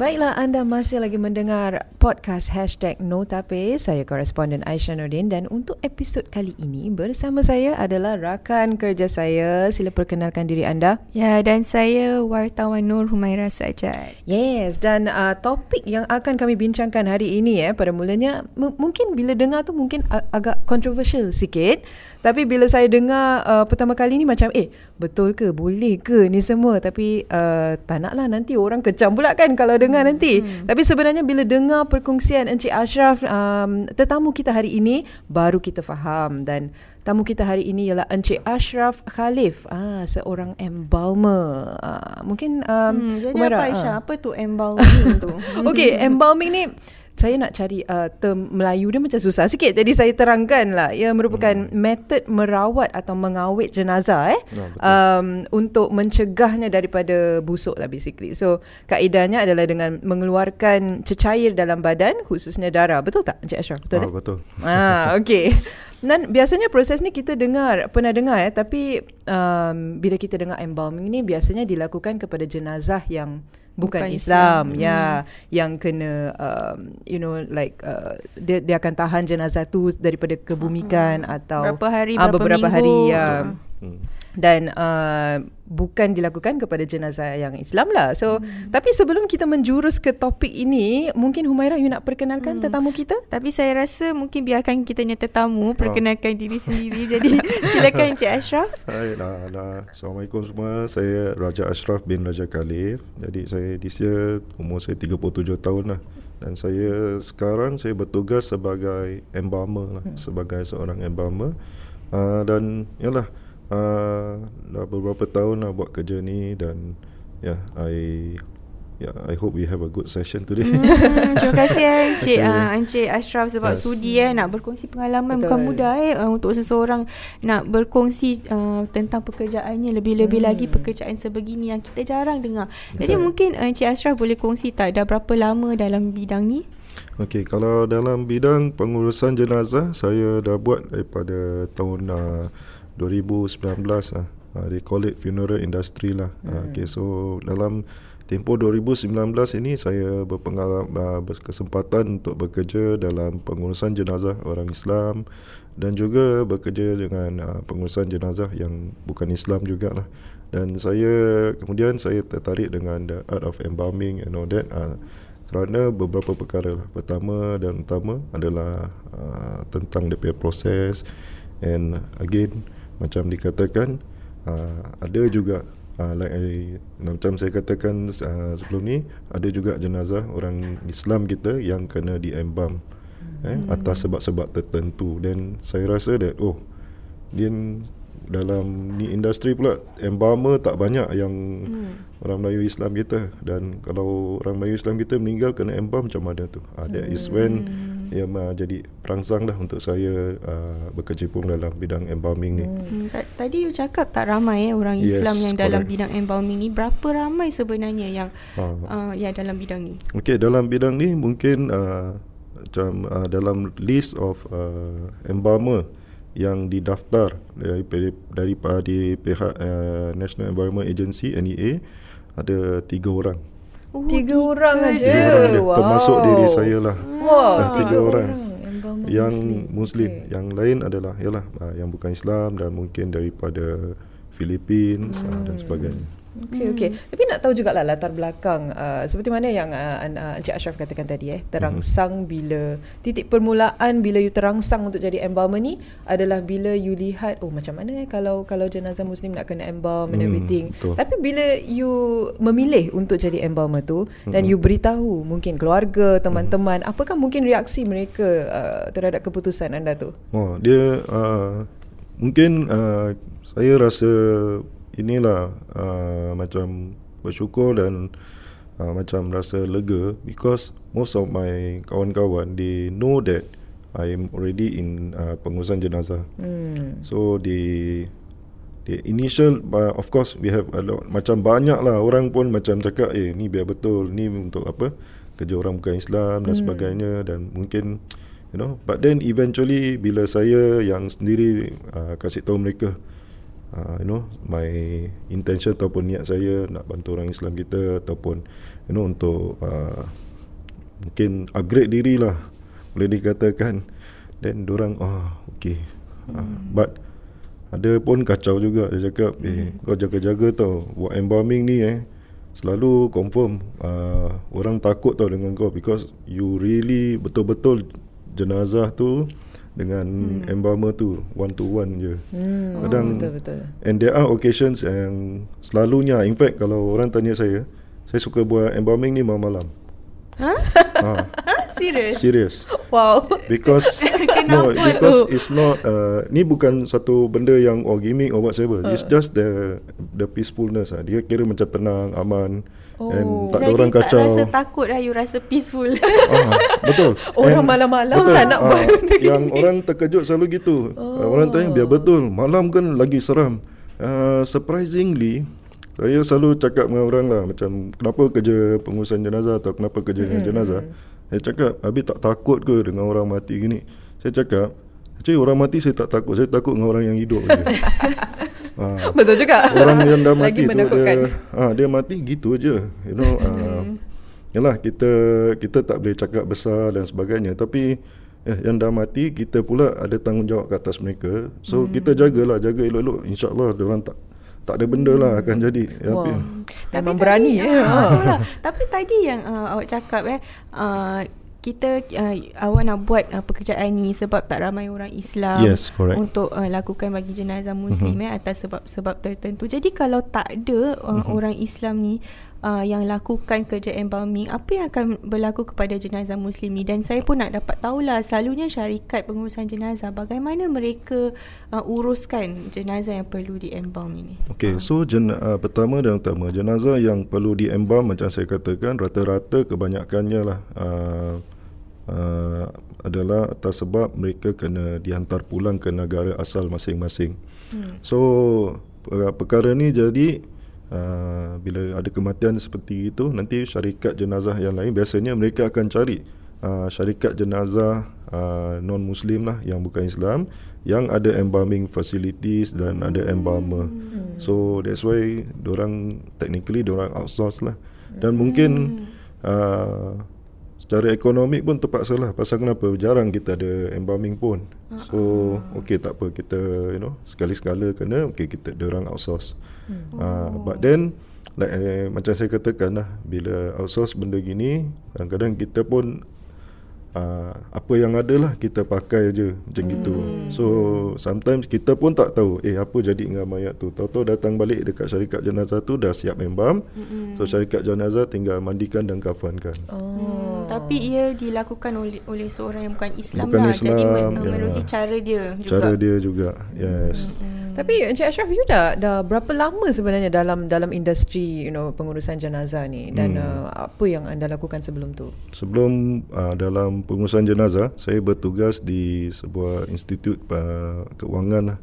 Baiklah, anda masih lagi mendengar podcast Hashtag Notape. Saya koresponden Aisyah Nordin dan untuk episod kali ini bersama saya adalah rakan kerja saya. Sila perkenalkan diri anda. Ya, dan saya wartawan Nur Humaira Sajad. Yes, dan uh, topik yang akan kami bincangkan hari ini eh pada mulanya m- mungkin bila dengar tu mungkin a- agak controversial sikit. Tapi bila saya dengar uh, pertama kali ni macam eh betul ke boleh ke ni semua tapi uh, tak naklah nanti orang kecam pula kan kalau dengar hmm. nanti. Hmm. Tapi sebenarnya bila dengar perkongsian Encik Ashraf um, tetamu kita hari ini baru kita faham dan tamu kita hari ini ialah Encik Ashraf Khalif ah seorang embalmer. Ah, mungkin um, Hmm, jadi Umairah, apa Aisyah? ah. Apa tu embalming tu? Okey, embalming ni saya nak cari uh, term Melayu dia macam susah sikit. Jadi saya terangkan lah. Ia merupakan hmm. metod merawat atau mengawet jenazah eh. Ya, betul. um, untuk mencegahnya daripada busuk lah basically. So kaedahnya adalah dengan mengeluarkan cecair dalam badan khususnya darah. Betul tak Encik Ashraf? Betul ah, eh? betul. Ah, okey. Dan biasanya proses ni kita dengar, pernah dengar ya, tapi um, bila kita dengar embalming ni biasanya dilakukan kepada jenazah yang bukan, Bukan Islam, Islam. ya, yang kena um, you know like uh, dia dia akan tahan jenazah tu daripada kebumikan atau Berapa hari, ah, berapa beberapa minggu. hari ya. Hmm. Dan uh, bukan dilakukan kepada jenazah yang Islam lah. So, hmm. tapi sebelum kita menjurus ke topik ini, mungkin Humaira you nak perkenalkan hmm. tetamu kita? Tapi saya rasa mungkin biarkan kita ni tetamu perkenalkan diri sendiri. Jadi silakan Encik Ashraf. Hai, nah, nah. Assalamualaikum semua. Saya Raja Ashraf bin Raja Khalif. Jadi saya di sini umur saya 37 tahun lah. Dan saya sekarang saya bertugas sebagai embalmer lah, hmm. sebagai seorang embalmer. Uh, dan yalah uh, dah beberapa tahun lah buat kerja ni dan ya yeah, I yeah, I hope we have a good session today. Hmm, terima kasih eh, Encik, Okay. uh, Encik Ashraf sebab Yes. sudi eh nak berkongsi pengalaman Betul. bukan mudah eh uh, untuk seseorang nak berkongsi uh, tentang pekerjaannya lebih-lebih Hmm. lagi pekerjaan sebegini yang kita jarang dengar. Jadi Betul. mungkin uh, Encik Ashraf boleh kongsi tak dah berapa lama dalam bidang ni? Okey, kalau dalam bidang pengurusan jenazah saya dah buat daripada tahun uh, 2019 ah. Uh, they call it funeral industry lah. Hmm. Uh, okay, so dalam tempoh 2019 ini saya berpengalaman uh, berkesempatan untuk bekerja dalam pengurusan jenazah orang Islam dan juga bekerja dengan uh, pengurusan jenazah yang bukan Islam jugalah. Dan saya kemudian saya tertarik dengan the art of embalming and all that. Uh, kerana beberapa perkara lah. Pertama dan utama adalah uh, tentang dia punya proses and again macam dikatakan uh, ada juga uh, like I, macam saya katakan uh, sebelum ni ada juga jenazah orang Islam kita yang kena diembam eh, atas sebab-sebab tertentu dan saya rasa that oh dia dalam ni industri pula embalmer tak banyak yang hmm. Orang Melayu Islam kita dan kalau orang Melayu Islam kita meninggal kena embalm macam mana tu uh, that is when ya uh, jadi perangsang lah untuk saya uh, berkecimpung dalam bidang embalming ni Hmm, ta- tadi you cakap tak ramai eh orang Yes, Islam yang dalam correct. bidang embalming ni. Berapa ramai sebenarnya yang uh, uh, ya dalam bidang ni? Okey dalam bidang ni mungkin uh, macam uh, dalam list of uh, embalmer yang didaftar daripada daripada di pihak uh, National Environment Agency NEA ada tiga orang. Oh, Tiga orang aja. Tiga orang Wow. termasuk diri saya lah. Wah, Dah tiga orang. Embalmer yang Muslim, Okey. yang lain adalah yalah uh, yang bukan Islam dan mungkin daripada Philippines uh, dan sebagainya. Okey okey. Tapi nak tahu jugalah latar belakang uh, seperti mana yang uh, an- uh, Encik Ashraf katakan tadi eh, terangsang Mhm. bila titik permulaan bila you terangsang untuk jadi embalmer ni adalah bila you lihat oh macam mana eh kalau kalau jenazah muslim nak kena embalm and Hmm, everything. betul. Tapi bila you memilih untuk jadi embalmer tu dan Mhm. you beritahu mungkin keluarga, teman-teman, apakah mungkin reaksi mereka uh, terhadap keputusan anda tu? Oh, dia uh, mungkin uh, saya rasa inilah uh, macam bersyukur dan uh, macam rasa lega because most of my kawan-kawan they know that I am already in uh, pengurusan jenazah. Hmm. So the the initial uh, of course we have a lot macam banyak lah orang pun macam cakap eh ni biar betul ni untuk apa kerja orang bukan Islam dan sebagainya dan mungkin you know but then eventually bila saya yang sendiri uh, kasih tahu mereka uh, you know my intention ataupun niat saya nak bantu orang Islam kita ataupun you know untuk uh, mungkin upgrade diri lah. Boleh dikatakan. Then orang oh okay uh, but ada pun kacau juga. Dia cakap eh kau jaga-jaga tau. Buat embalming ni eh. Selalu confirm uh, orang takut tau dengan kau because you really betul-betul jenazah tu dengan hmm. embalmer tu one to one je. Hmm, Kadang betul betul. And there are occasions yang selalunya in fact kalau orang tanya saya, saya suka buat embalming ni malam-malam. Ha? ha, Serius? serious. Wow. Because no, because tu? it's not uh, ni bukan satu benda yang or gimmick or whatsoever. Uh. It's just the the peacefulness ah. Dia kira macam tenang, aman Oh. and tak ada Jadi orang tak kacau. rasa takut lah You rasa peaceful ah, betul. Orang And- malam-malam betul. tak nak Ah, buat benda Yang orang terkejut selalu gitu. Oh. Orang tanya biar betul. Malam kan lagi seram. Uh, surprisingly saya selalu cakap dengan orang lah macam kenapa kerja pengurusan jenazah atau kenapa kerja dengan jenazah. Saya cakap habis tak takut ke dengan orang mati gini. Saya cakap actually orang mati saya tak takut. Saya takut dengan orang yang hidup je. ha. Betul juga. Orang yang dah Lagi mati tu menakutkan. dia ah dia mati gitu aje. You know uh, Yalah kita kita tak boleh cakap besar dan sebagainya tapi eh, yang dah mati kita pula ada tanggungjawab ke atas mereka. So hmm. kita jagalah jaga elok-elok insya-Allah dia orang tak tak ada benda lah akan jadi. Ya. Tapi, Memang berani tadi, eh. ah, Ha. Tapi tadi yang uh, awak cakap eh uh, kita uh, awak nak buat uh, pekerjaan ni sebab tak ramai orang Islam Yes, correct. untuk uh, lakukan bagi jenazah muslim mm-hmm. eh atas sebab-sebab tertentu. Jadi kalau tak ada uh, mm-hmm. orang Islam ni uh, yang lakukan kerja embalming, apa yang akan berlaku kepada jenazah muslim ni? Dan saya pun nak dapat tahulah selalunya syarikat pengurusan jenazah bagaimana mereka uh, uruskan jenazah yang perlu di embalm ini. Okay, so jen, uh, pertama dan utama jenazah yang perlu diembalm macam saya katakan rata-rata kebanyakannya lah uh, uh, adalah atas sebab mereka kena dihantar pulang ke negara asal masing-masing. Hmm. So per- perkara ni jadi uh, bila ada kematian seperti itu nanti syarikat jenazah yang lain biasanya mereka akan cari uh, syarikat jenazah uh, non muslim lah yang bukan Islam yang ada embalming facilities dan ada embalmer. Hmm. So that's why orang technically orang outsource lah. Dan mungkin uh, secara ekonomi pun terpaksa lah pasal kenapa jarang kita ada embalming pun. So okay tak apa kita you know sekali-sekala kena okay kita orang outsource. Hmm. Uh, but then like eh, macam saya katakan lah bila outsource benda gini kadang-kadang kita pun uh, apa yang ada lah kita pakai je macam hmm. gitu. So sometimes kita pun tak tahu eh apa jadi dengan mayat tu. Tahu-tahu datang balik dekat syarikat jenazah tu dah siap embam. Hmm. So syarikat jenazah tinggal mandikan dan kafankan. Hmm, tapi ia dilakukan oleh oleh seorang yang bukan Islam Bukan lah. Jadi Islam, men- ya. menerusi cara dia juga. Cara dia juga. Yes. Hmm. Tapi Encik Ashraf you dah dah berapa lama sebenarnya dalam dalam industri you know pengurusan jenazah ni dan Hmm. uh, apa yang anda lakukan sebelum tu? Sebelum uh, dalam pengurusan jenazah, saya bertugas di sebuah institut uh, keuangan lah.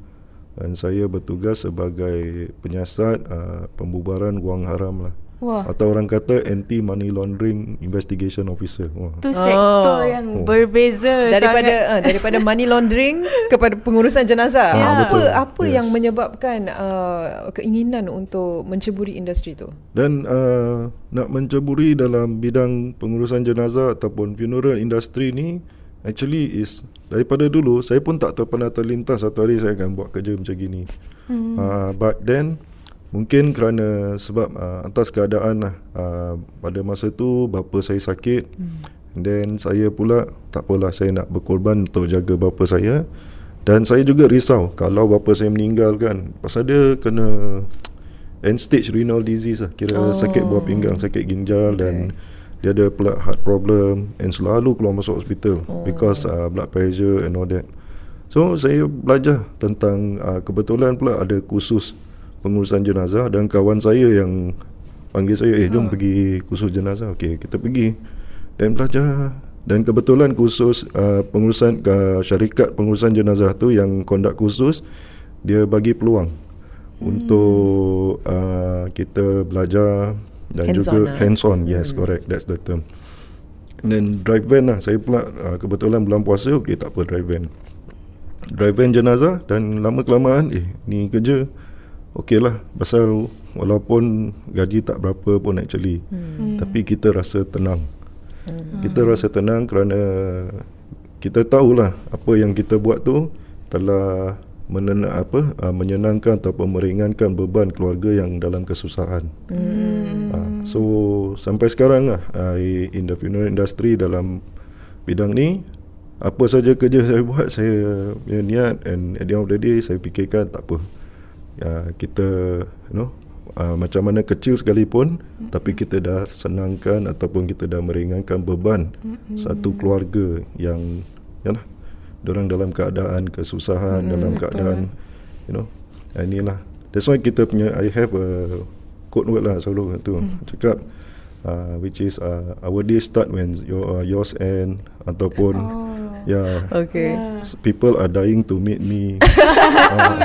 dan saya bertugas sebagai penyiasat uh, pembubaran wang haram lah. Wah, Atau orang kata anti money laundering investigation officer. Wah. tu sektor Oh. yang Oh. berbeza Daripada sangat. uh, daripada money laundering kepada pengurusan jenazah. Ah, apa betul. apa Yes. yang menyebabkan uh, keinginan untuk menceburi industri tu? Dan uh, nak menceburi dalam bidang pengurusan jenazah ataupun funeral industry ni actually is daripada dulu saya pun tak pernah terlintas satu hari saya akan buat kerja macam gini. Hmm. Uh, but then mungkin kerana sebab uh, atas keadaan lah uh, pada masa tu bapa saya sakit hmm. then saya pula tak apalah saya nak berkorban untuk jaga bapa saya dan saya juga risau kalau bapa saya meninggal kan pasal dia kena end stage renal disease lah kira oh. sakit buah pinggang sakit ginjal okay. dan dia ada pula heart problem and selalu keluar masuk hospital oh. because uh, blood pressure and all that so saya belajar tentang uh, kebetulan pula ada kursus pengurusan jenazah dan kawan saya yang panggil saya eh jom pergi kursus jenazah. Okey kita pergi. Dan belajar dan kebetulan kursus uh, pengurusan uh, syarikat pengurusan jenazah tu yang kondak kursus dia bagi peluang hmm. untuk uh, kita belajar dan Hands juga on lah. hands on. Yes correct. That's the term. Dan drive van lah. Saya pula uh, kebetulan bulan puasa okey tak apa drive van. Drive van jenazah dan lama kelamaan eh ni kerja okey lah pasal walaupun gaji tak berapa pun actually hmm. tapi kita rasa tenang hmm. kita rasa tenang kerana kita tahulah apa yang kita buat tu telah menena, apa uh, menyenangkan ataupun meringankan beban keluarga yang dalam kesusahan. Hmm. Uh, so sampai sekarang lah uh, in the funeral industry dalam bidang ni apa saja kerja saya buat saya punya niat and at the end of the day saya fikirkan tak apa. Uh, kita you know uh, macam mana kecil sekalipun hmm. tapi kita dah senangkan ataupun kita dah meringankan beban hmm. satu keluarga yang ya lah orang dalam keadaan kesusahan hmm, dalam keadaan you know inilah that's why kita punya I have a quote word lah selalu tu hmm. cakap uh, which is uh, our day start when your uh, yours end ataupun oh. Yeah. Okay. People are dying to meet me. uh.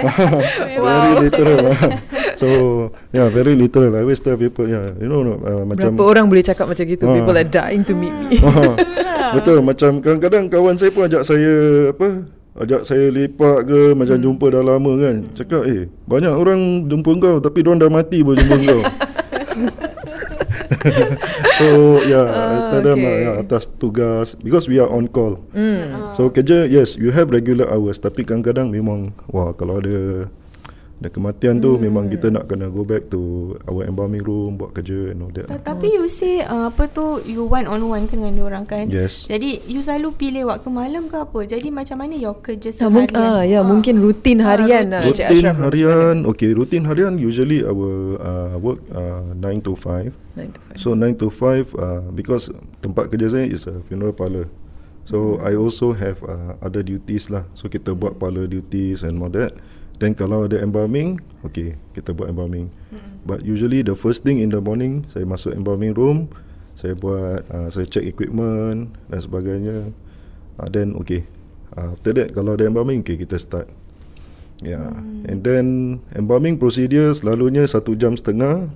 very literal. so yeah, very literal. I always tell people, yeah, you know, uh, macam berapa orang boleh cakap macam gitu? Uh, people are dying to meet me. Uh, betul. Macam kadang-kadang kawan saya pun ajak saya apa? Ajak saya lepak ke Macam hmm. jumpa dah lama kan Cakap eh Banyak orang jumpa kau Tapi diorang dah mati pun jumpa kau so yeah, uh, I tell them lah, yeah, atas tugas because we are on call. Mm. So kerja yes, you have regular hours tapi kadang-kadang memang wah kalau ada dan kematian tu hmm. memang kita nak kena go back to our embalming room buat kerja and all that. Lah. Tapi you say uh, apa tu you one on one kan dengan orang kan? Yes. Jadi you selalu pilih waktu malam ke apa? Jadi macam mana your kerja seharian? Ah, mung- ah ya uh. mungkin rutin ah, harian lah. Rutin harian. Okay, rutin harian usually our uh, work uh, 9 to 5. 9 to 5. So 9 to 5 uh, because tempat kerja saya is a funeral parlour. So hmm. I also have uh, other duties lah. So kita buat parlour duties and all that. Then kalau ada embalming, okay, kita buat embalming. Mm-hmm. But usually the first thing in the morning, saya masuk embalming room, saya buat, uh, saya check equipment dan sebagainya. Uh, then okay, uh, after that kalau ada embalming, okay, kita start. Yeah, mm. and then embalming procedure selalunya satu jam setengah,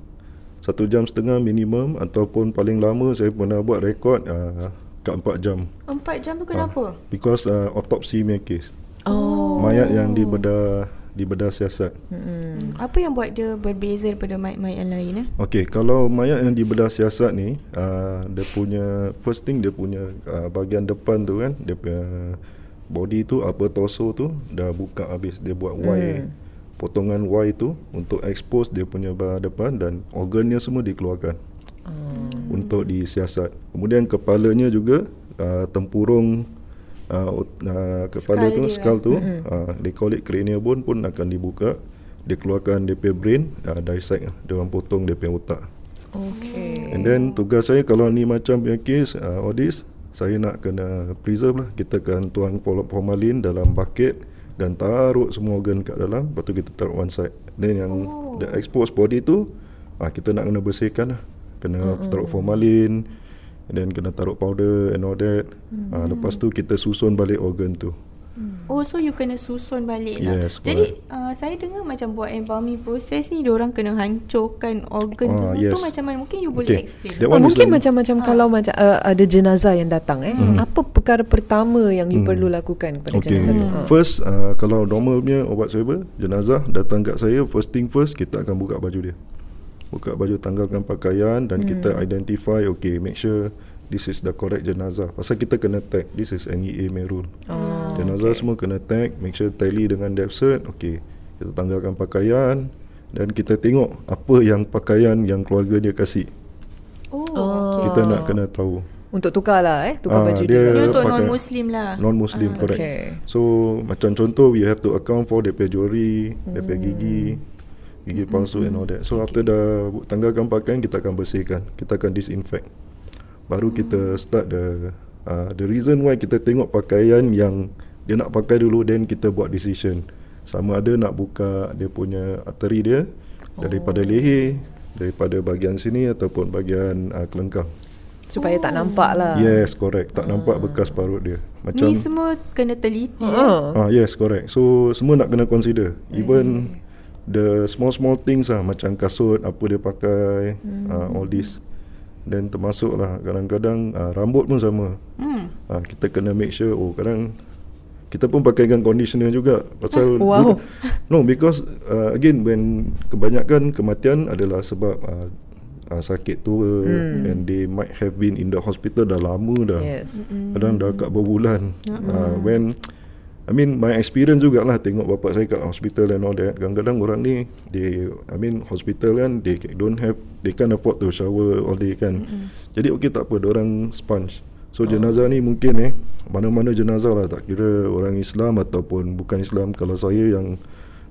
satu jam setengah minimum ataupun paling lama saya pernah buat rekod uh, kat empat jam. Empat jam tu kenapa? Uh, because uh, autopsy punya case. Oh. Mayat yang dibedah di bedah siasat. Hmm. Apa yang buat dia berbeza daripada mayat-mayat yang lain eh? Okey, kalau mayat yang di bedah siasat ni, uh, dia punya first thing dia punya uh, bahagian depan tu kan, dia punya body tu apa torso tu dah buka habis dia buat Y. Hmm. Potongan Y tu untuk expose dia punya bahagian depan dan organnya semua dikeluarkan. Hmm. Untuk disiasat. Kemudian kepalanya juga uh, tempurung uh, uh, kepala skull tu skull tu mm-hmm. uh, they call it cranial bone pun akan dibuka dia keluarkan dia punya brain uh, dissect dia orang potong dia punya otak okay and then tugas saya kalau ni macam punya case uh, all this saya nak kena preserve lah kita akan tuang formalin dalam bucket dan taruh semua organ kat dalam lepas tu kita taruh one side then yang oh. the exposed body tu uh, kita nak kena bersihkan lah kena mm-hmm. taruh formalin And then kena taruh powder and all that hmm. uh, Lepas tu kita susun balik organ tu hmm. Oh so you kena susun balik lah yes, Jadi uh, saya dengar macam buat embalming process ni Diorang kena hancurkan organ uh, tu yes. Tu macam mana Mungkin you boleh okay. explain oh, Mungkin macam-macam uh. kalau macam uh, ada jenazah yang datang eh hmm. Apa perkara pertama yang you hmm. perlu lakukan pada okay. jenazah tu hmm. First uh, kalau normal punya obat saya Jenazah datang kat saya First thing first kita akan buka baju dia buka baju tanggalkan pakaian dan hmm. kita identify okay make sure this is the correct jenazah pasal kita kena tag this is NEA Merul oh, jenazah okay. semua kena tag make sure tally dengan death cert okay kita tanggalkan pakaian dan kita tengok apa yang pakaian yang keluarga dia kasih oh, okay. kita nak kena tahu untuk tukar lah eh Tukar ah, baju dia, dia untuk non-muslim lah Non-muslim ah, correct okay. So macam contoh We have to account for DP jori hmm. DP gigi gigi palsu mm-hmm. and all that. So okay. after dah tanggalkan pakaian kita akan bersihkan. Kita akan disinfect. Baru mm. kita start the uh, the reason why kita tengok pakaian yang dia nak pakai dulu then kita buat decision. Sama ada nak buka dia punya arteri dia daripada oh. leher, daripada bahagian sini ataupun bahagian uh, kelengkang. Supaya oh. tak nampak lah Yes correct Tak uh. nampak bekas parut dia Macam Ni semua kena teliti uh. eh? ah, Yes correct So semua nak kena consider Even the small small things lah macam kasut apa dia pakai hmm. uh, all this dan termasuk lah kadang-kadang uh, rambut pun sama hmm. uh, kita kena make sure oh kadang kita pun pakaikan conditioner juga pasal Wow. no because uh, again when kebanyakan kematian adalah sebab uh, uh, sakit tua hmm. and they might have been in the hospital dah lama dah Yes. kadang dah kat berbulan uh, when I mean my experience jugalah tengok bapak saya kat hospital and all that. Kadang-kadang orang ni they I mean hospital kan they don't have they can't afford to shower all day kan. Mm-hmm. jadi okey tak apa orang sponge. So jenazah ni mungkin eh mana-mana jenazah lah. Tak kira orang Islam ataupun bukan Islam. Kalau saya yang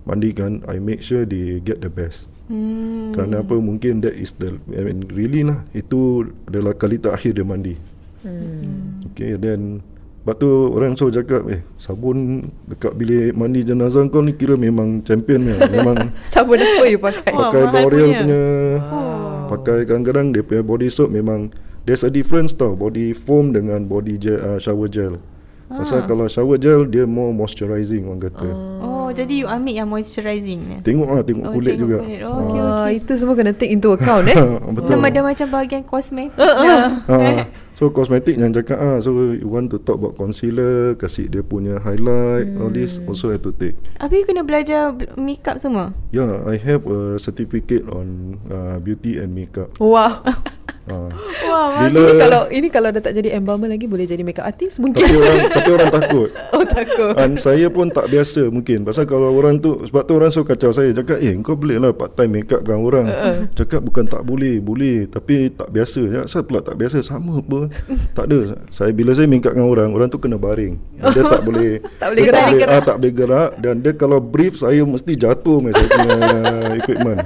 mandikan I make sure they get the best. Hmm. kerana apa? Mungkin that is the I mean really lah itu adalah kali terakhir dia mandi. Hmm. Okay then Lepas tu orang so cakap Eh sabun dekat bilik mandi jenazah kau ni kira memang champion ni Memang Sabun apa you pakai? Pakai L'Oreal punya. punya Oh. Pakai kadang-kadang dia punya body soap memang There's a difference tau Body foam dengan body gel, uh, shower gel Pasal kalau shower gel dia more moisturizing orang kata Oh, jadi you ambil yang moisturizing ni. Tengok lah tengok Oh, kulit tengok juga kulit. Oh, okay, Wah, okay. itu semua kena take into account eh. Betul Nama dia macam bahagian kosmetik. Ah, so kosmetik yang cakap ah so you want to talk about concealer kasih dia punya highlight all this also have to take you kena belajar makeup semua? Yeah, I have a certificate on uh, beauty and makeup. Wow. Uh, Wah, bila ini kalau ini kalau dah tak jadi embalmer lagi boleh jadi makeup artist tapi mungkin. orang tapi orang takut. oh takut. Dan saya pun tak biasa mungkin. Pasal kalau orang tu Sebab tu orang so kacau saya. Cakap eh kau boleh lah part time make up kan orang? Uh-uh. Cakap bukan tak boleh Boleh. Tapi tak biasa Cakap saya pula tak biasa. Sama apa? Tak ada. Saya Bila saya make up dengan orang Orang tu kena baring. Dia tak boleh Tak boleh gerak. tak boleh, ah, tak boleh gerak. Dan dia kalau brief Saya mesti jatuh Saya punya equipment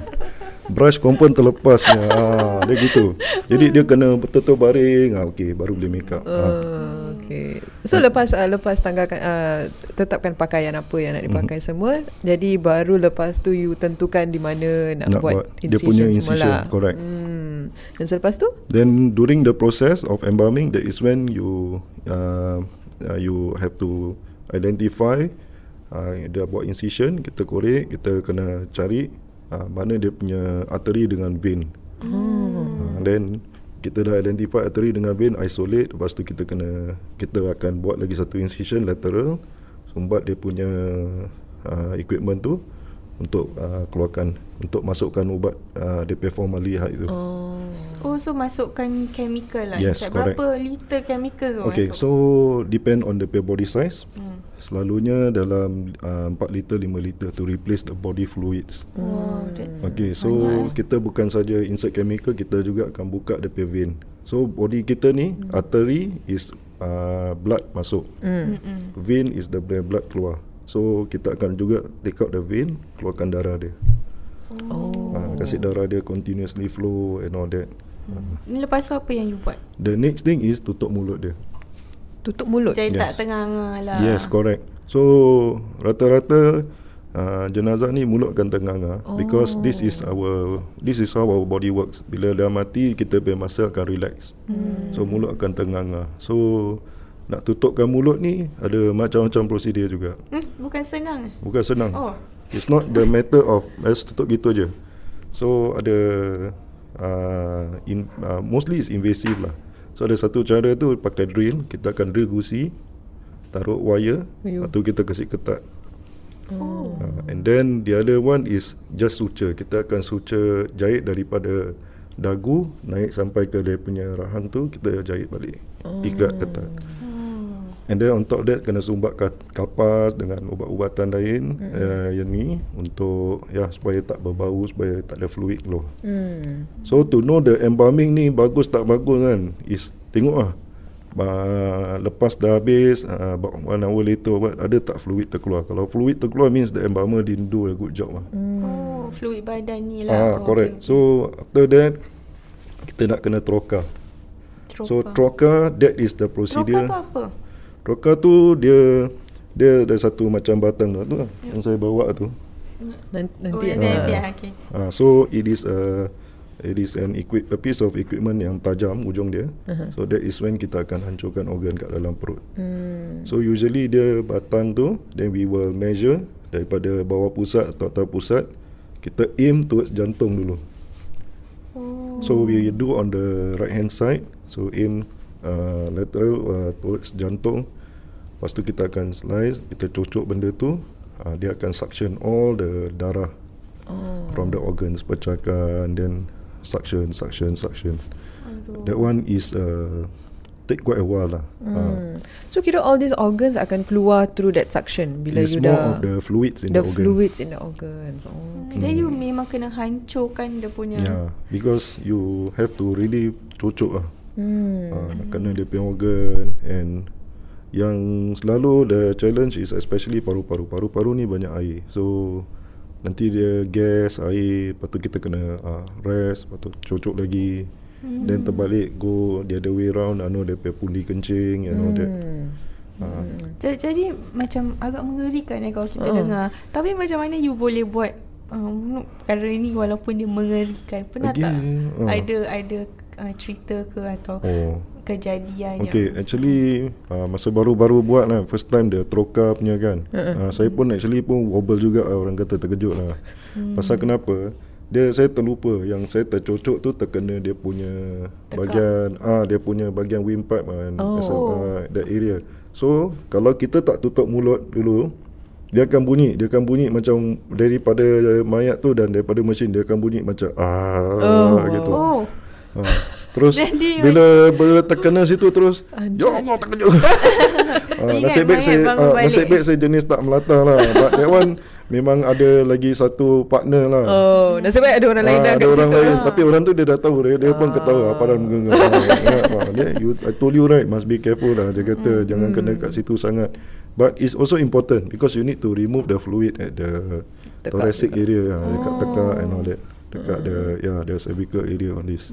Brush confirm terlepas punya. ah, Dia gitu Jadi dia kena betul-betul baring ah, Okay baru boleh make up ah. Uh, okay. So lepas uh, lepas tanggalkan uh, tetapkan pakaian apa yang nak dipakai mm-hmm. semua, jadi baru lepas tu you tentukan di mana nak, Nak buat, buat dia punya incision incision, lah. correct. Hmm. Dan selepas tu? Then during the process of embalming, that is when you uh, uh, you have to identify uh, dia buat incision, kita korek, kita kena cari uh, mana dia punya artery dengan vein. Uh, then kita dah identify artery dengan vein, isolate, lepas tu kita kena kita akan buat lagi satu incision lateral, sumbat dia punya uh, equipment tu untuk uh, keluarkan untuk masukkan ubat uh, dia punya formaldehyde itu. Oh. Oh, so masukkan chemical lah. Yes, Inside. correct. Berapa liter chemical tu Okay, masuk? so depend on the body size. Hmm. Selalunya dalam uh, 4 liter 5 liter to replace the body fluids. Wow, that's Okay, so banyak, kita bukan saja insert chemical, kita juga akan buka the vein. So body kita ni artery is uh, blood masuk. Mm-mm. Vein is the blood keluar. So kita akan juga take out the vein, keluarkan darah dia. Oh. Uh, kasih darah dia continuously flow and all that. Uh, Ni lepas tu apa yang you buat? the next thing is tutup mulut dia. Tutup mulut. Jadi Yes. tak tengah-tengah lah. Yes, correct. So rata-rata uh, jenazah ni mulut akan tenganga oh. because this is our this is how our body works. Bila dah mati kita punya masa akan relax. Hmm. So mulut akan tenganga. So nak tutupkan mulut ni ada macam-macam prosedur juga. Hmm, bukan senang. Bukan senang. Oh. It's not the matter of let's tutup gitu je. So ada uh, in, uh, mostly is invasive lah. So ada satu cara tu pakai drill, kita akan drill gusi, taruh wire, Ayuh. tu kita kasih ketat. Oh. Uh, and then the other one is just suture. Kita akan suture jahit daripada dagu naik sampai ke dia punya rahang tu kita jahit balik. Ikat ketat. And then on top that kena sumbat ka- kapas dengan ubat-ubatan lain mm. uh, yang ni untuk ya supaya tak berbau supaya tak ada fluid keluar. Hmm. So to know the embalming ni bagus tak bagus kan is tengok lah uh, lepas dah habis uh, about one hour later what, ada tak fluid terkeluar. Kalau fluid terkeluar means the embalmer didn't do a good job lah. Oh, fluid badan ni Ah, lah. oh, correct. okay. So after that kita nak kena troka. So troka that is the procedure. Troka tu apa? Troka tu dia dia ada satu macam batang tu, tu lah, yang saya bawa tu. Nanti, Oh, nanti yang ada. nanti ah, okay. Ah, so it is a it is an equip, a piece of equipment yang tajam ujung dia. Uh-huh. So that is when kita akan hancurkan organ kat dalam perut. Hmm. So usually dia batang tu then we will measure daripada bawah pusat atau atas pusat kita aim towards jantung dulu. Oh. So we do on the right hand side. So aim uh, lateral uh, towards jantung. Lepas tu kita akan slice, kita cocok benda tu, uh, dia akan suction all the darah Oh. from the organs, pecahkan, then suction, suction, suction. That one is uh, take quite a while lah. Uh, Hmm. So kira all these organs akan keluar through that suction bila it's you more dah of the fluids in the the, organ. fluids in the organs. Oh, okay. Jadi you memang kena hancurkan dia punya Yeah, because you have to really cocok lah. Hmm. Uh, nak kena dia punya organ and yang selalu the challenge is especially paru-paru. Paru-paru ni banyak air. So nanti dia gas air, lepas tu kita kena uh, rest, lepas tu cocok lagi. Hmm. Then terbalik go the other way round, anu dia punya pundi kencing and all that. Hmm. Uh, Ja- Jadi macam agak mengerikan eh kalau kita Oh. dengar. Tapi macam mana you boleh buat um, perkara ini walaupun dia mengerikan. Pernah tak Again, oh. ada ada uh, cerita ke atau oh. Kejadian Okay, actually uh, masa baru-baru buat lah, first time the troka punya kan. Uh, saya pun actually pun wobble juga lah, orang kata terkejut lah. Hmm. Pasal kenapa? Dia saya terlupa yang saya tercocok tu terkena dia punya Tekak. bahagian ah dia punya bahagian windpipe kan. Oh. As a, uh, that area. So, kalau kita tak tutup mulut dulu, dia akan bunyi, dia akan bunyi macam daripada mayat tu dan daripada mesin dia akan bunyi macam ah Oh. gitu. Oh Ha. Terus Jadi bila bila terkena situ terus Ya Allah terkejut. ha, Ingat nasib baik saya ha, balik. nasib baik saya jenis tak melata lah. But that one memang ada lagi satu partner lah. Oh, nasib baik ada orang lain Ah, dah ada kat orang situ. lain tapi orang tu dia dah tahu dia, dia pun ketawa apa. Ha, dia you I told you right must be careful lah dia kata Hmm. jangan kena kat situ sangat. But it's also important because you need to remove the fluid at the Tekak, thoracic tekak. area dekat tekak and all that. Dekat the yeah the cervical area on this.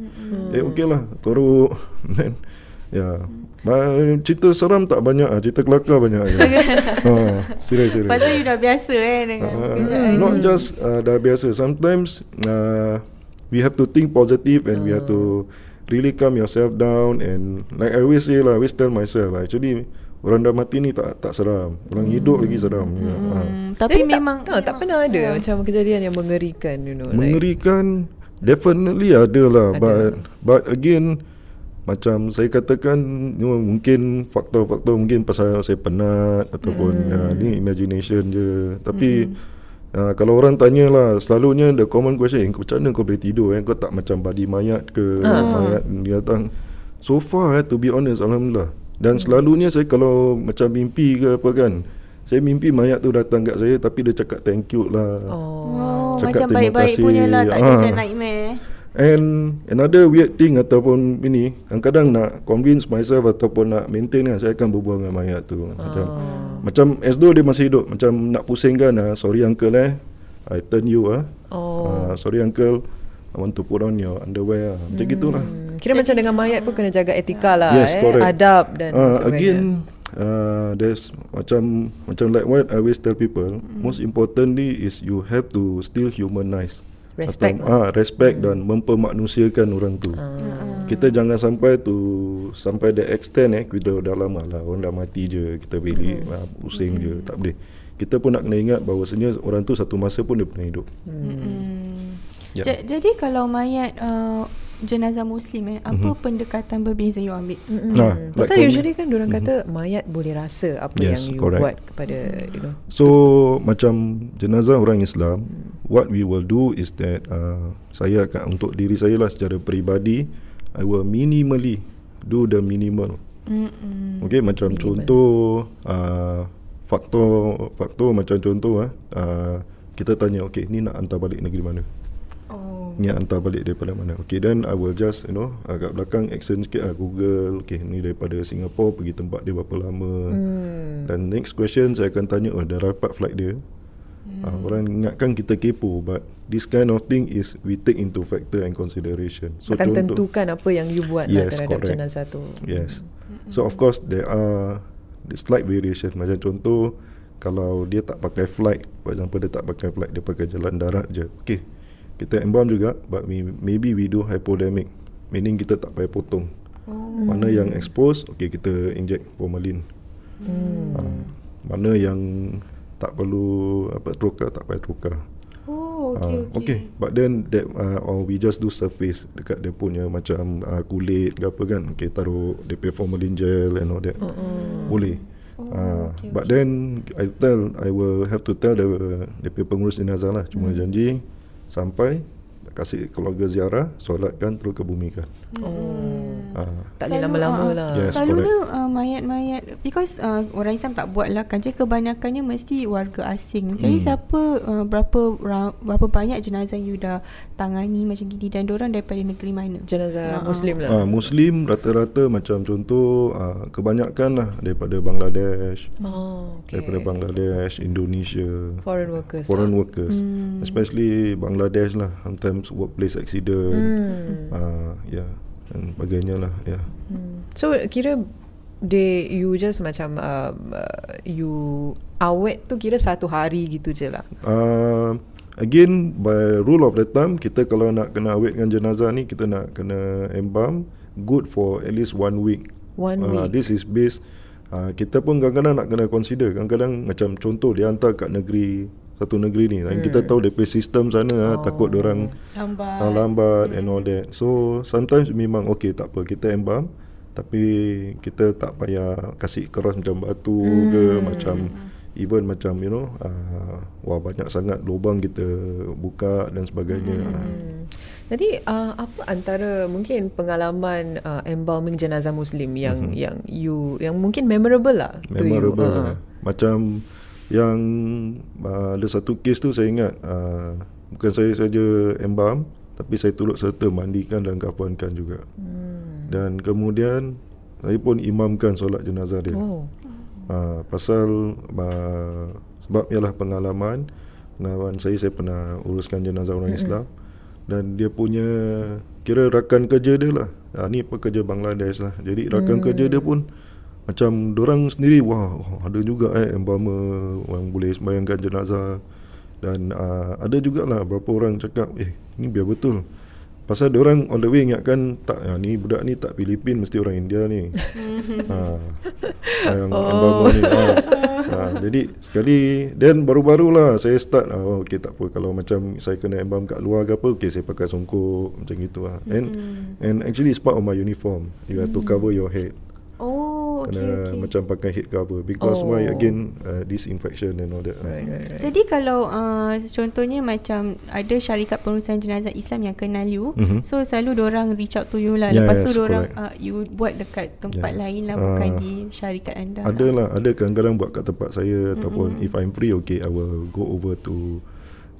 Eh okey lah teruk man. Ya. Yeah. cerita seram tak banyak ah, cerita kelakar banyak je. ha, serius serius. Pasal you dah biasa eh dengan Uh, not just uh, dah biasa sometimes uh, we have to think positive and we have to really calm yourself down and like I always say lah I always tell myself actually orang dah mati ni tak tak seram. Orang hidup lagi seram. Ya. uh, Hmm, tapi Tapi memang tak, tak, tak pernah ada macam kejadian yang mengerikan you know like mengerikan definitely ada lah. Ada. but but again macam saya katakan you know, mungkin faktor-faktor mungkin pasal saya penat ataupun Hmm. uh, ni imagination je. Tapi uh, kalau orang tanya lah selalunya the common question eh, macam mana kau boleh tidur eh? Kau tak macam badi mayat ke Ah. mayat datang so far eh, to be honest alhamdulillah dan selalunya saya kalau macam mimpi ke apa kan saya mimpi mayat tu datang kat saya tapi dia cakap thank you lah. Oh, Cakap macam terima baik-baik kasih. punya lah Tak ada Ah. macam nightmare And another weird thing ataupun ini kadang-kadang nak convince myself ataupun nak maintain kan saya akan berbual dengan mayat tu. Macam macam as though dia masih hidup. Macam nak pusingkan ah sorry uncle eh. I turn you ah. Oh. Ah, sorry uncle I want to put on your underwear ah. macam gitulah Hmm, Kira macam dengan mayat pun kena jaga etika lah Yes, eh. correct. Adab dan Ah, sebagainya. again uh, there's macam macam like what I always tell people most importantly is you have to still humanize Respect atau, ah, respect dan mempermanusiakan orang tu Ah. kita jangan sampai tu sampai the extent eh kita dah lama lah orang dah mati je kita pilih ah, pusing je tak boleh kita pun nak kena ingat bahawasanya orang tu satu masa pun dia pernah hidup Hmm. Ya. Ja- jadi kalau mayat uh, jenazah muslim eh apa pendekatan berbeza you ambil? Mm-mm. Nah, like Pasal me- usually kan orang kata mayat boleh rasa apa Yes, yang you correct. buat kepada you know. So macam jenazah orang Islam, what we will do is that uh, saya akan untuk diri saya lah secara peribadi, I will minimally do the minimal. Mm-mm. Okay, macam Minimal. contoh uh, faktor faktor macam contoh ah, uh, kita tanya, okay, ni nak hantar balik negeri mana? Ni nak hantar balik daripada mana? Okay, then I will just you know agak belakang action sikit lah Google. Okay, ni daripada Singapore pergi tempat dia berapa lama? Hmm. Dan next question saya akan tanya oh dah dapat flight dia. Hmm. Uh, orang ingatkan kita kepo but this kind of thing is we take into factor and consideration. So, akan tentukan apa yang you buat lah Yes, terhadap correct. jenazah tu. Yes. So of course there are the slight variation. Macam contoh kalau dia tak pakai flight, for example dia tak pakai flight, dia pakai jalan darat je. Okay. Kita embalm juga but we, maybe we do hypodemic. Meaning kita tak payah potong. Oh. Mana yang expose, okay kita inject formalin. Hmm. Uh, mana yang tak perlu apa troka tak payah troka. Oh, okay, okay. okay. But then that uh, or we just do surface dekat dia punya macam uh, kulit ke apa kan. Okay taruh dia punya formalin gel and all that. Mm-mm. Boleh. Oh, Ah, okay, but then I tell I will have to tell the the pengurus jenazah lah cuma Hmm. janji sampai kasih keluarga ziarah solatkan terus kebumikan. Oh. Ah. Tak boleh Selalu, lama-lama ah, lah. Yes, Selalunya uh, mayat-mayat because uh, orang Islam tak buat lah kan. Jadi kebanyakannya mesti warga asing. Jadi Hmm. siapa uh, berapa ra- berapa banyak jenazah you dah tangani macam gini dan orang daripada negeri mana? Jenazah Ah, Muslim lah. Ah, Muslim rata-rata macam contoh ah, kebanyakan lah daripada Bangladesh, Oh, okay. daripada Bangladesh, Indonesia, Foreign workers. foreign lah. workers, Hmm. especially Bangladesh lah. Sometimes workplace accident, Hmm. ya yeah, dan sebagainya lah. Ya. Yeah. Hmm. So kira they you just macam uh, uh, you awet tu kira satu hari gitu je lah. Uh, again by rule of the thumb kita kalau nak kena awetkan jenazah ni kita nak kena embalm good for at least one week. One Ah, week. This is based uh, kita pun kadang-kadang nak kena consider kadang-kadang macam contoh dia hantar kat negeri satu negeri ni dan kita tahu DP sistem sana oh. takut orang Lambat. uh, lambat and all that. So sometimes memang okay tak apa kita embalm tapi kita tak payah kasih keras macam batu hmm. ke macam even macam you know uh, wah banyak sangat lubang kita buka dan sebagainya. Hmm. Hmm. Jadi uh, apa antara mungkin pengalaman uh, embalming jenazah Muslim yang mm-hmm. yang you yang mungkin memorable lah Memorable. to you. Uh. Macam yang uh, ada satu kes tu saya ingat uh, bukan saya saja embalm tapi saya turut serta mandikan dan kafankan juga. Hmm. Dan kemudian saya pun imamkan solat jenazah dia. Oh. Uh, pasal uh, sebab ialah pengalaman pengalaman saya saya pernah uruskan jenazah orang mm-hmm. Islam dan dia punya kira rakan kerja dia lah. Uh, ni pekerja Bangladesh lah. Jadi rakan mm. kerja dia pun macam orang sendiri wah oh, ada juga eh embalmer yang boleh sembahyangkan jenazah. Dan uh, ada jugalah beberapa orang cakap eh ni biar betul. Pasal orang on the way ingatkan tak ah, ni budak ni tak Filipin mesti orang India ni. Ha, yang oh. embalmer ni ha. ha, jadi sekali dan baru-barulah saya start oh, okay tak apa. Kalau macam saya kena embalm kat luar ke apa okay saya pakai songkok macam gitu lah and Mm-hmm. and actually it's part of my uniform. You have to cover your head Oh, okay, kena okay. macam pakai head cover because Oh. why again uh, disinfection and all that Right, right, right. Jadi kalau uh, contohnya macam ada syarikat pengurusan jenazah Islam yang kenal you, Mhm. so selalu orang reach out to you lah. Yes, Lepas tu orang uh, you buat dekat tempat Yes. lain lah bukan Ah. di syarikat anda. Ada lah. lah Ada kadang-kadang buat kat tempat saya mm-hmm. Ataupun if I'm free Okay I will go over to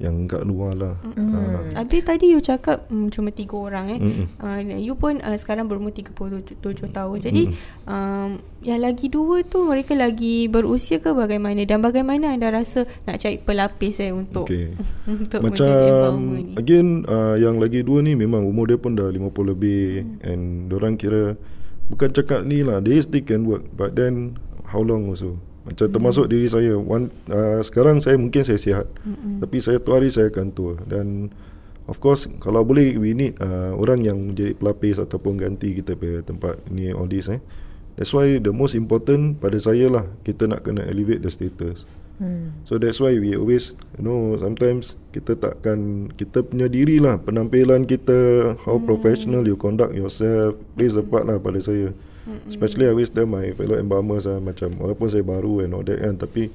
Yang kat luar lah mm-hmm. uh, Habis tadi you cakap mm, cuma tiga orang eh. Mm-mm. Uh, you pun uh, sekarang berumur 37 tahun. Jadi um, yang lagi dua tu mereka lagi berusia ke bagaimana dan bagaimana anda rasa nak cari pelapis eh untuk Okay untuk Macam ni. Again uh, Yang lagi dua ni Memang umur dia pun dah 50 lebih mm. And orang kira Bukan cakap ni lah They still can work But then How long also Macam termasuk diri saya one, uh, Sekarang saya mungkin saya sihat Mm-mm. Tapi saya tu hari saya akan tua Dan Of course Kalau boleh We need uh, Orang yang jadi pelapis Ataupun ganti kita punya tempat Ni all this eh That's why the most important Pada saya lah Kita nak kena elevate the status Hmm. So that's why we always You know Sometimes Kita takkan Kita punya diri lah Penampilan kita How Hmm. professional you conduct yourself Plays a part lah pada saya Hmm. Especially I always tell my fellow embalmers lah Macam Walaupun saya baru and all that kan Tapi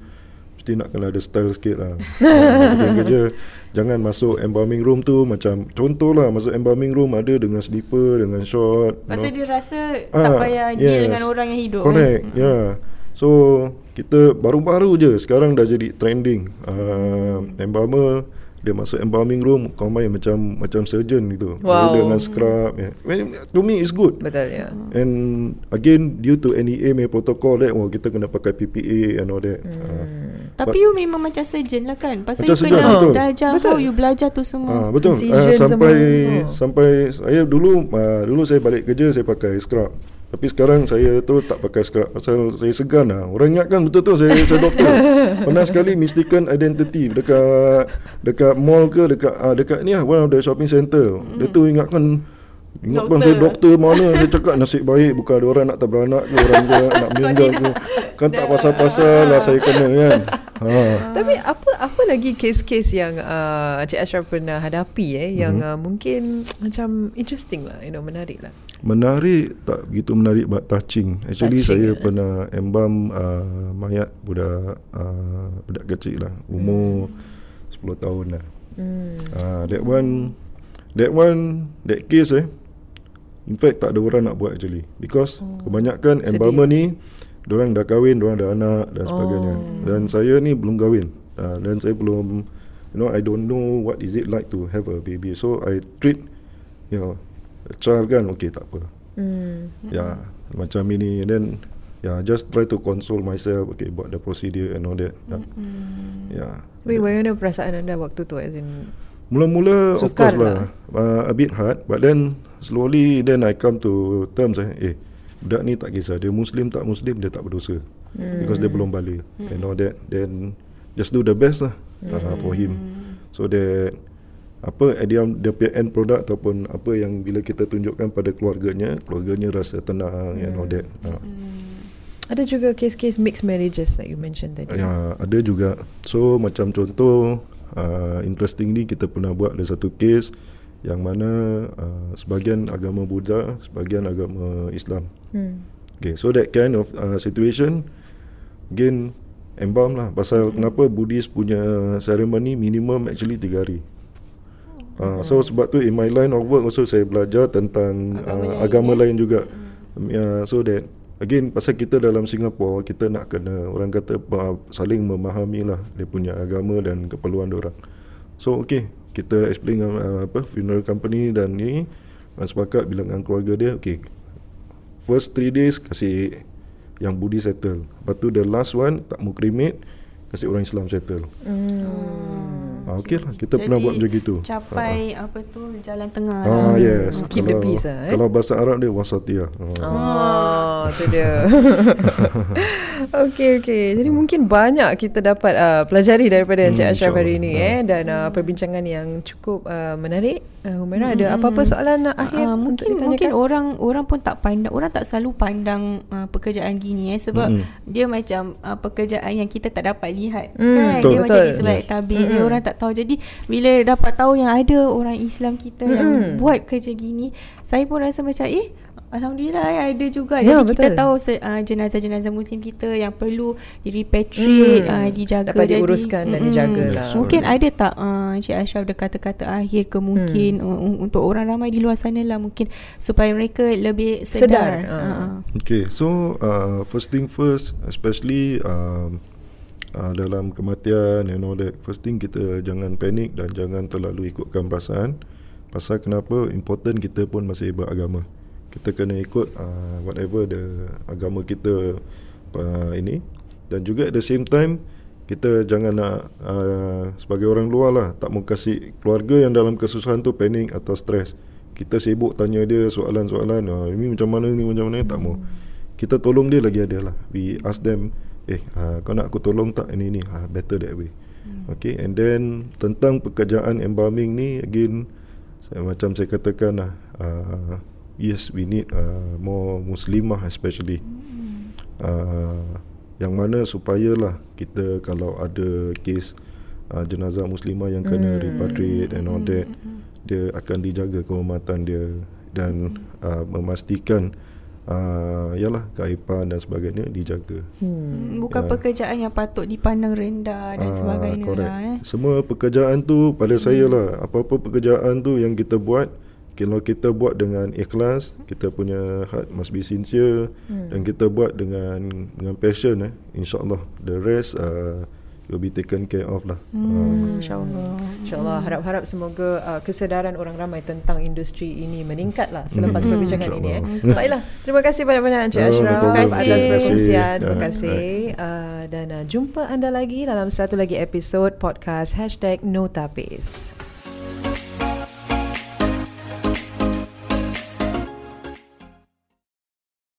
Mesti nak kena ada style sikit lah Ah, Kerja Jangan masuk embalming room tu Macam Contoh lah Masuk embalming room Ada dengan slipper Dengan short you Pasal know. dia rasa tak Ah, payah deal dengan orang yang hidup Correct kan. Ya yeah. So Kita baru-baru je Sekarang dah jadi trending uh, Embalmer Dia masuk embalming room Kau main macam Macam surgeon gitu Wow. Dia dengan scrub yeah. Well, To me it's good Betul ya. And Again Due to NEA punya protocol that Wah kita kena pakai PPA And all that Hmm. uh, Tapi you memang macam surgeon lah kan Pasal Macam you surgeon, kena betul. belajar Betul. How you belajar tu semua Ah betul. Uh, sampai semua. Oh. sampai saya dulu uh, dulu saya balik kerja saya pakai scrub. Tapi sekarang saya terus tak pakai scrub pasal saya segan lah. Orang ingatkan betul tu saya saya doktor. Pernah sekali mistaken identity dekat dekat mall ke dekat uh, dekat ni lah one of the shopping center. Dia tu ingatkan Ingatkan Doktor. saya doktor mana Saya cakap nasib baik Bukan ada orang nak terberanak ke Orang dia nak meninggal ke Kan tak pasal-pasal lah Saya kena kan ha. Tapi apa apa lagi kes-kes yang uh, Cik Ashraf pernah hadapi eh yang Mhm. uh, mungkin macam interesting lah, you know, menarik lah. Menarik tak begitu menarik but touching. Actually Touching, saya eh? pernah embam uh, mayat budak uh, budak kecil lah umur hmm. 10 tahun lah. Hmm. Uh, that one that one that case eh in fact tak ada orang nak buat actually because oh. kebanyakan embalmer ni orang dah kahwin, orang dah anak dan sebagainya. Oh. Dan saya ni belum kahwin. Uh, dan saya belum you know I don't know what is it like to have a baby. So I treat you know child kan okay tak apa. Hmm. Ya, macam ini and then ya just try to console myself okay buat the procedure and all that. Ya. Yeah. Wait, bagaimana perasaan anda waktu tu? As in, Mula-mula of course lah, uh, a bit hard but then slowly then I come to terms eh, eh budak ni tak kisah dia muslim tak muslim dia tak berdosa hmm. because dia belum balik hmm. and all that then just do the best lah uh, for him so that apa end, dia punya end product ataupun apa yang bila kita tunjukkan pada keluarganya keluarganya rasa tenang and all that uh. ada juga kes-kes mixed marriages that you mentioned tadi. Ya, ada juga. So macam contoh uh, interestingly kita pernah buat ada satu kes yang mana uh, sebahagian agama Buddha, sebahagian agama Islam. Hmm. Okay, so that kind of uh, situation again embalm lah pasal hmm. kenapa Buddhis punya ceremony minimum actually 3 hari. Uh, so sebab tu in my line of work also saya belajar tentang Agama uh, lain, agama eh? lain juga. Um, yeah, so that again pasal kita dalam Singapore kita nak kena orang kata uh, saling memahami lah dia punya agama dan keperluan orang. So okay, kita explain uh, apa funeral company dan ni dan sepakat bilang dengan keluarga dia okay. First 3 days kasih yang Budi settle. Lepas tu the last one tak mau cremate kasih orang Islam settle. Hmm. Ah, okay lah, kita pernah buat macam gitu. Capai apa tu jalan tengah. Ah, lah. yes. Keep the peace lah, eh? Kalau bahasa Arab dia wasatiyah. Ah. Oh, tu dia. okey okey. Jadi mungkin banyak kita dapat uh, pelajari daripada Encik Hmm, Ashraf hari ini eh dan uh, perbincangan yang cukup uh, menarik. Uh, Humaira ada apa-apa soalan uh, akhir Uh, untuk mungkin mungkin ditanyakan? orang orang pun tak pandang orang tak selalu pandang uh, pekerjaan gini eh sebab Mm-mm. dia macam uh, pekerjaan yang kita tak dapat lihat Mm, kan betul, dia macam betul. Ismail tabik dia Mm-mm. orang tak tahu jadi bila dapat tahu yang ada orang Islam kita yang Mm-mm. buat kerja gini saya pun rasa macam eh Alhamdulillah eh, ada juga Ya, Jadi kita betul. tahu se- uh, jenazah-jenazah muslim kita Yang perlu di repatriate Hmm. uh, Dijaga Dapat Jadi, diuruskan dan mm-mm. dijaga lah. Mungkin ada tak uh, Encik Ashraf ada kata-kata akhir ke mungkin Hmm. uh, untuk orang ramai di luar sana lah mungkin supaya mereka lebih Sedar, sedar. Uh. Okay, so uh, first thing first, especially um, uh, dalam kematian and all that, first thing kita jangan panik dan jangan terlalu ikutkan perasaan. Pasal kenapa important kita pun masih beragama. Kita kena ikut uh, whatever the agama kita uh, ini dan juga at the same time kita jangan nak uh, sebagai orang luar lah tak mau kasih keluarga yang dalam kesusahan tu panik atau stres. Kita sibuk tanya dia soalan-soalan, ah, ini macam mana ni macam mana tak mau. Kita tolong dia lagi ada lah. We ask them, eh uh, kau nak aku tolong tak ini ni? Ah, better that way. Okay, and then tentang pekerjaan embalming ni again saya, macam saya katakan lah, uh, yes we need uh, more muslimah especially. Uh, yang mana supayalah kita kalau ada kes uh, jenazah muslimah yang kena Hmm. repatriate and all that dia akan dijaga kehormatan dia dan uh, memastikan uh, yalah keaiban dan sebagainya dijaga. Hmm. Bukan Ya. pekerjaan yang patut dipandang rendah dan Ah, sebagainya correct. lah eh. Semua pekerjaan tu pada saya lah. Apa-apa pekerjaan tu yang kita buat kalau kita buat dengan ikhlas, kita punya heart must be sincere Hmm. dan kita buat dengan dengan passion eh, insya-Allah the rest uh, will be taken care of lah. Uh, Hmm, InsyaAllah. InsyaAllah harap-harap semoga uh, kesedaran orang ramai tentang industri ini meningkat lah selepas Hmm, perbincangan ini eh. Baiklah, terima kasih banyak-banyak Encik Oh, Ashraf problem. atas Terima kasih. perkongsian. Terima Ya, kasih. Uh, dan uh, jumpa anda lagi dalam satu lagi episod podcast Hashtag No Tapis.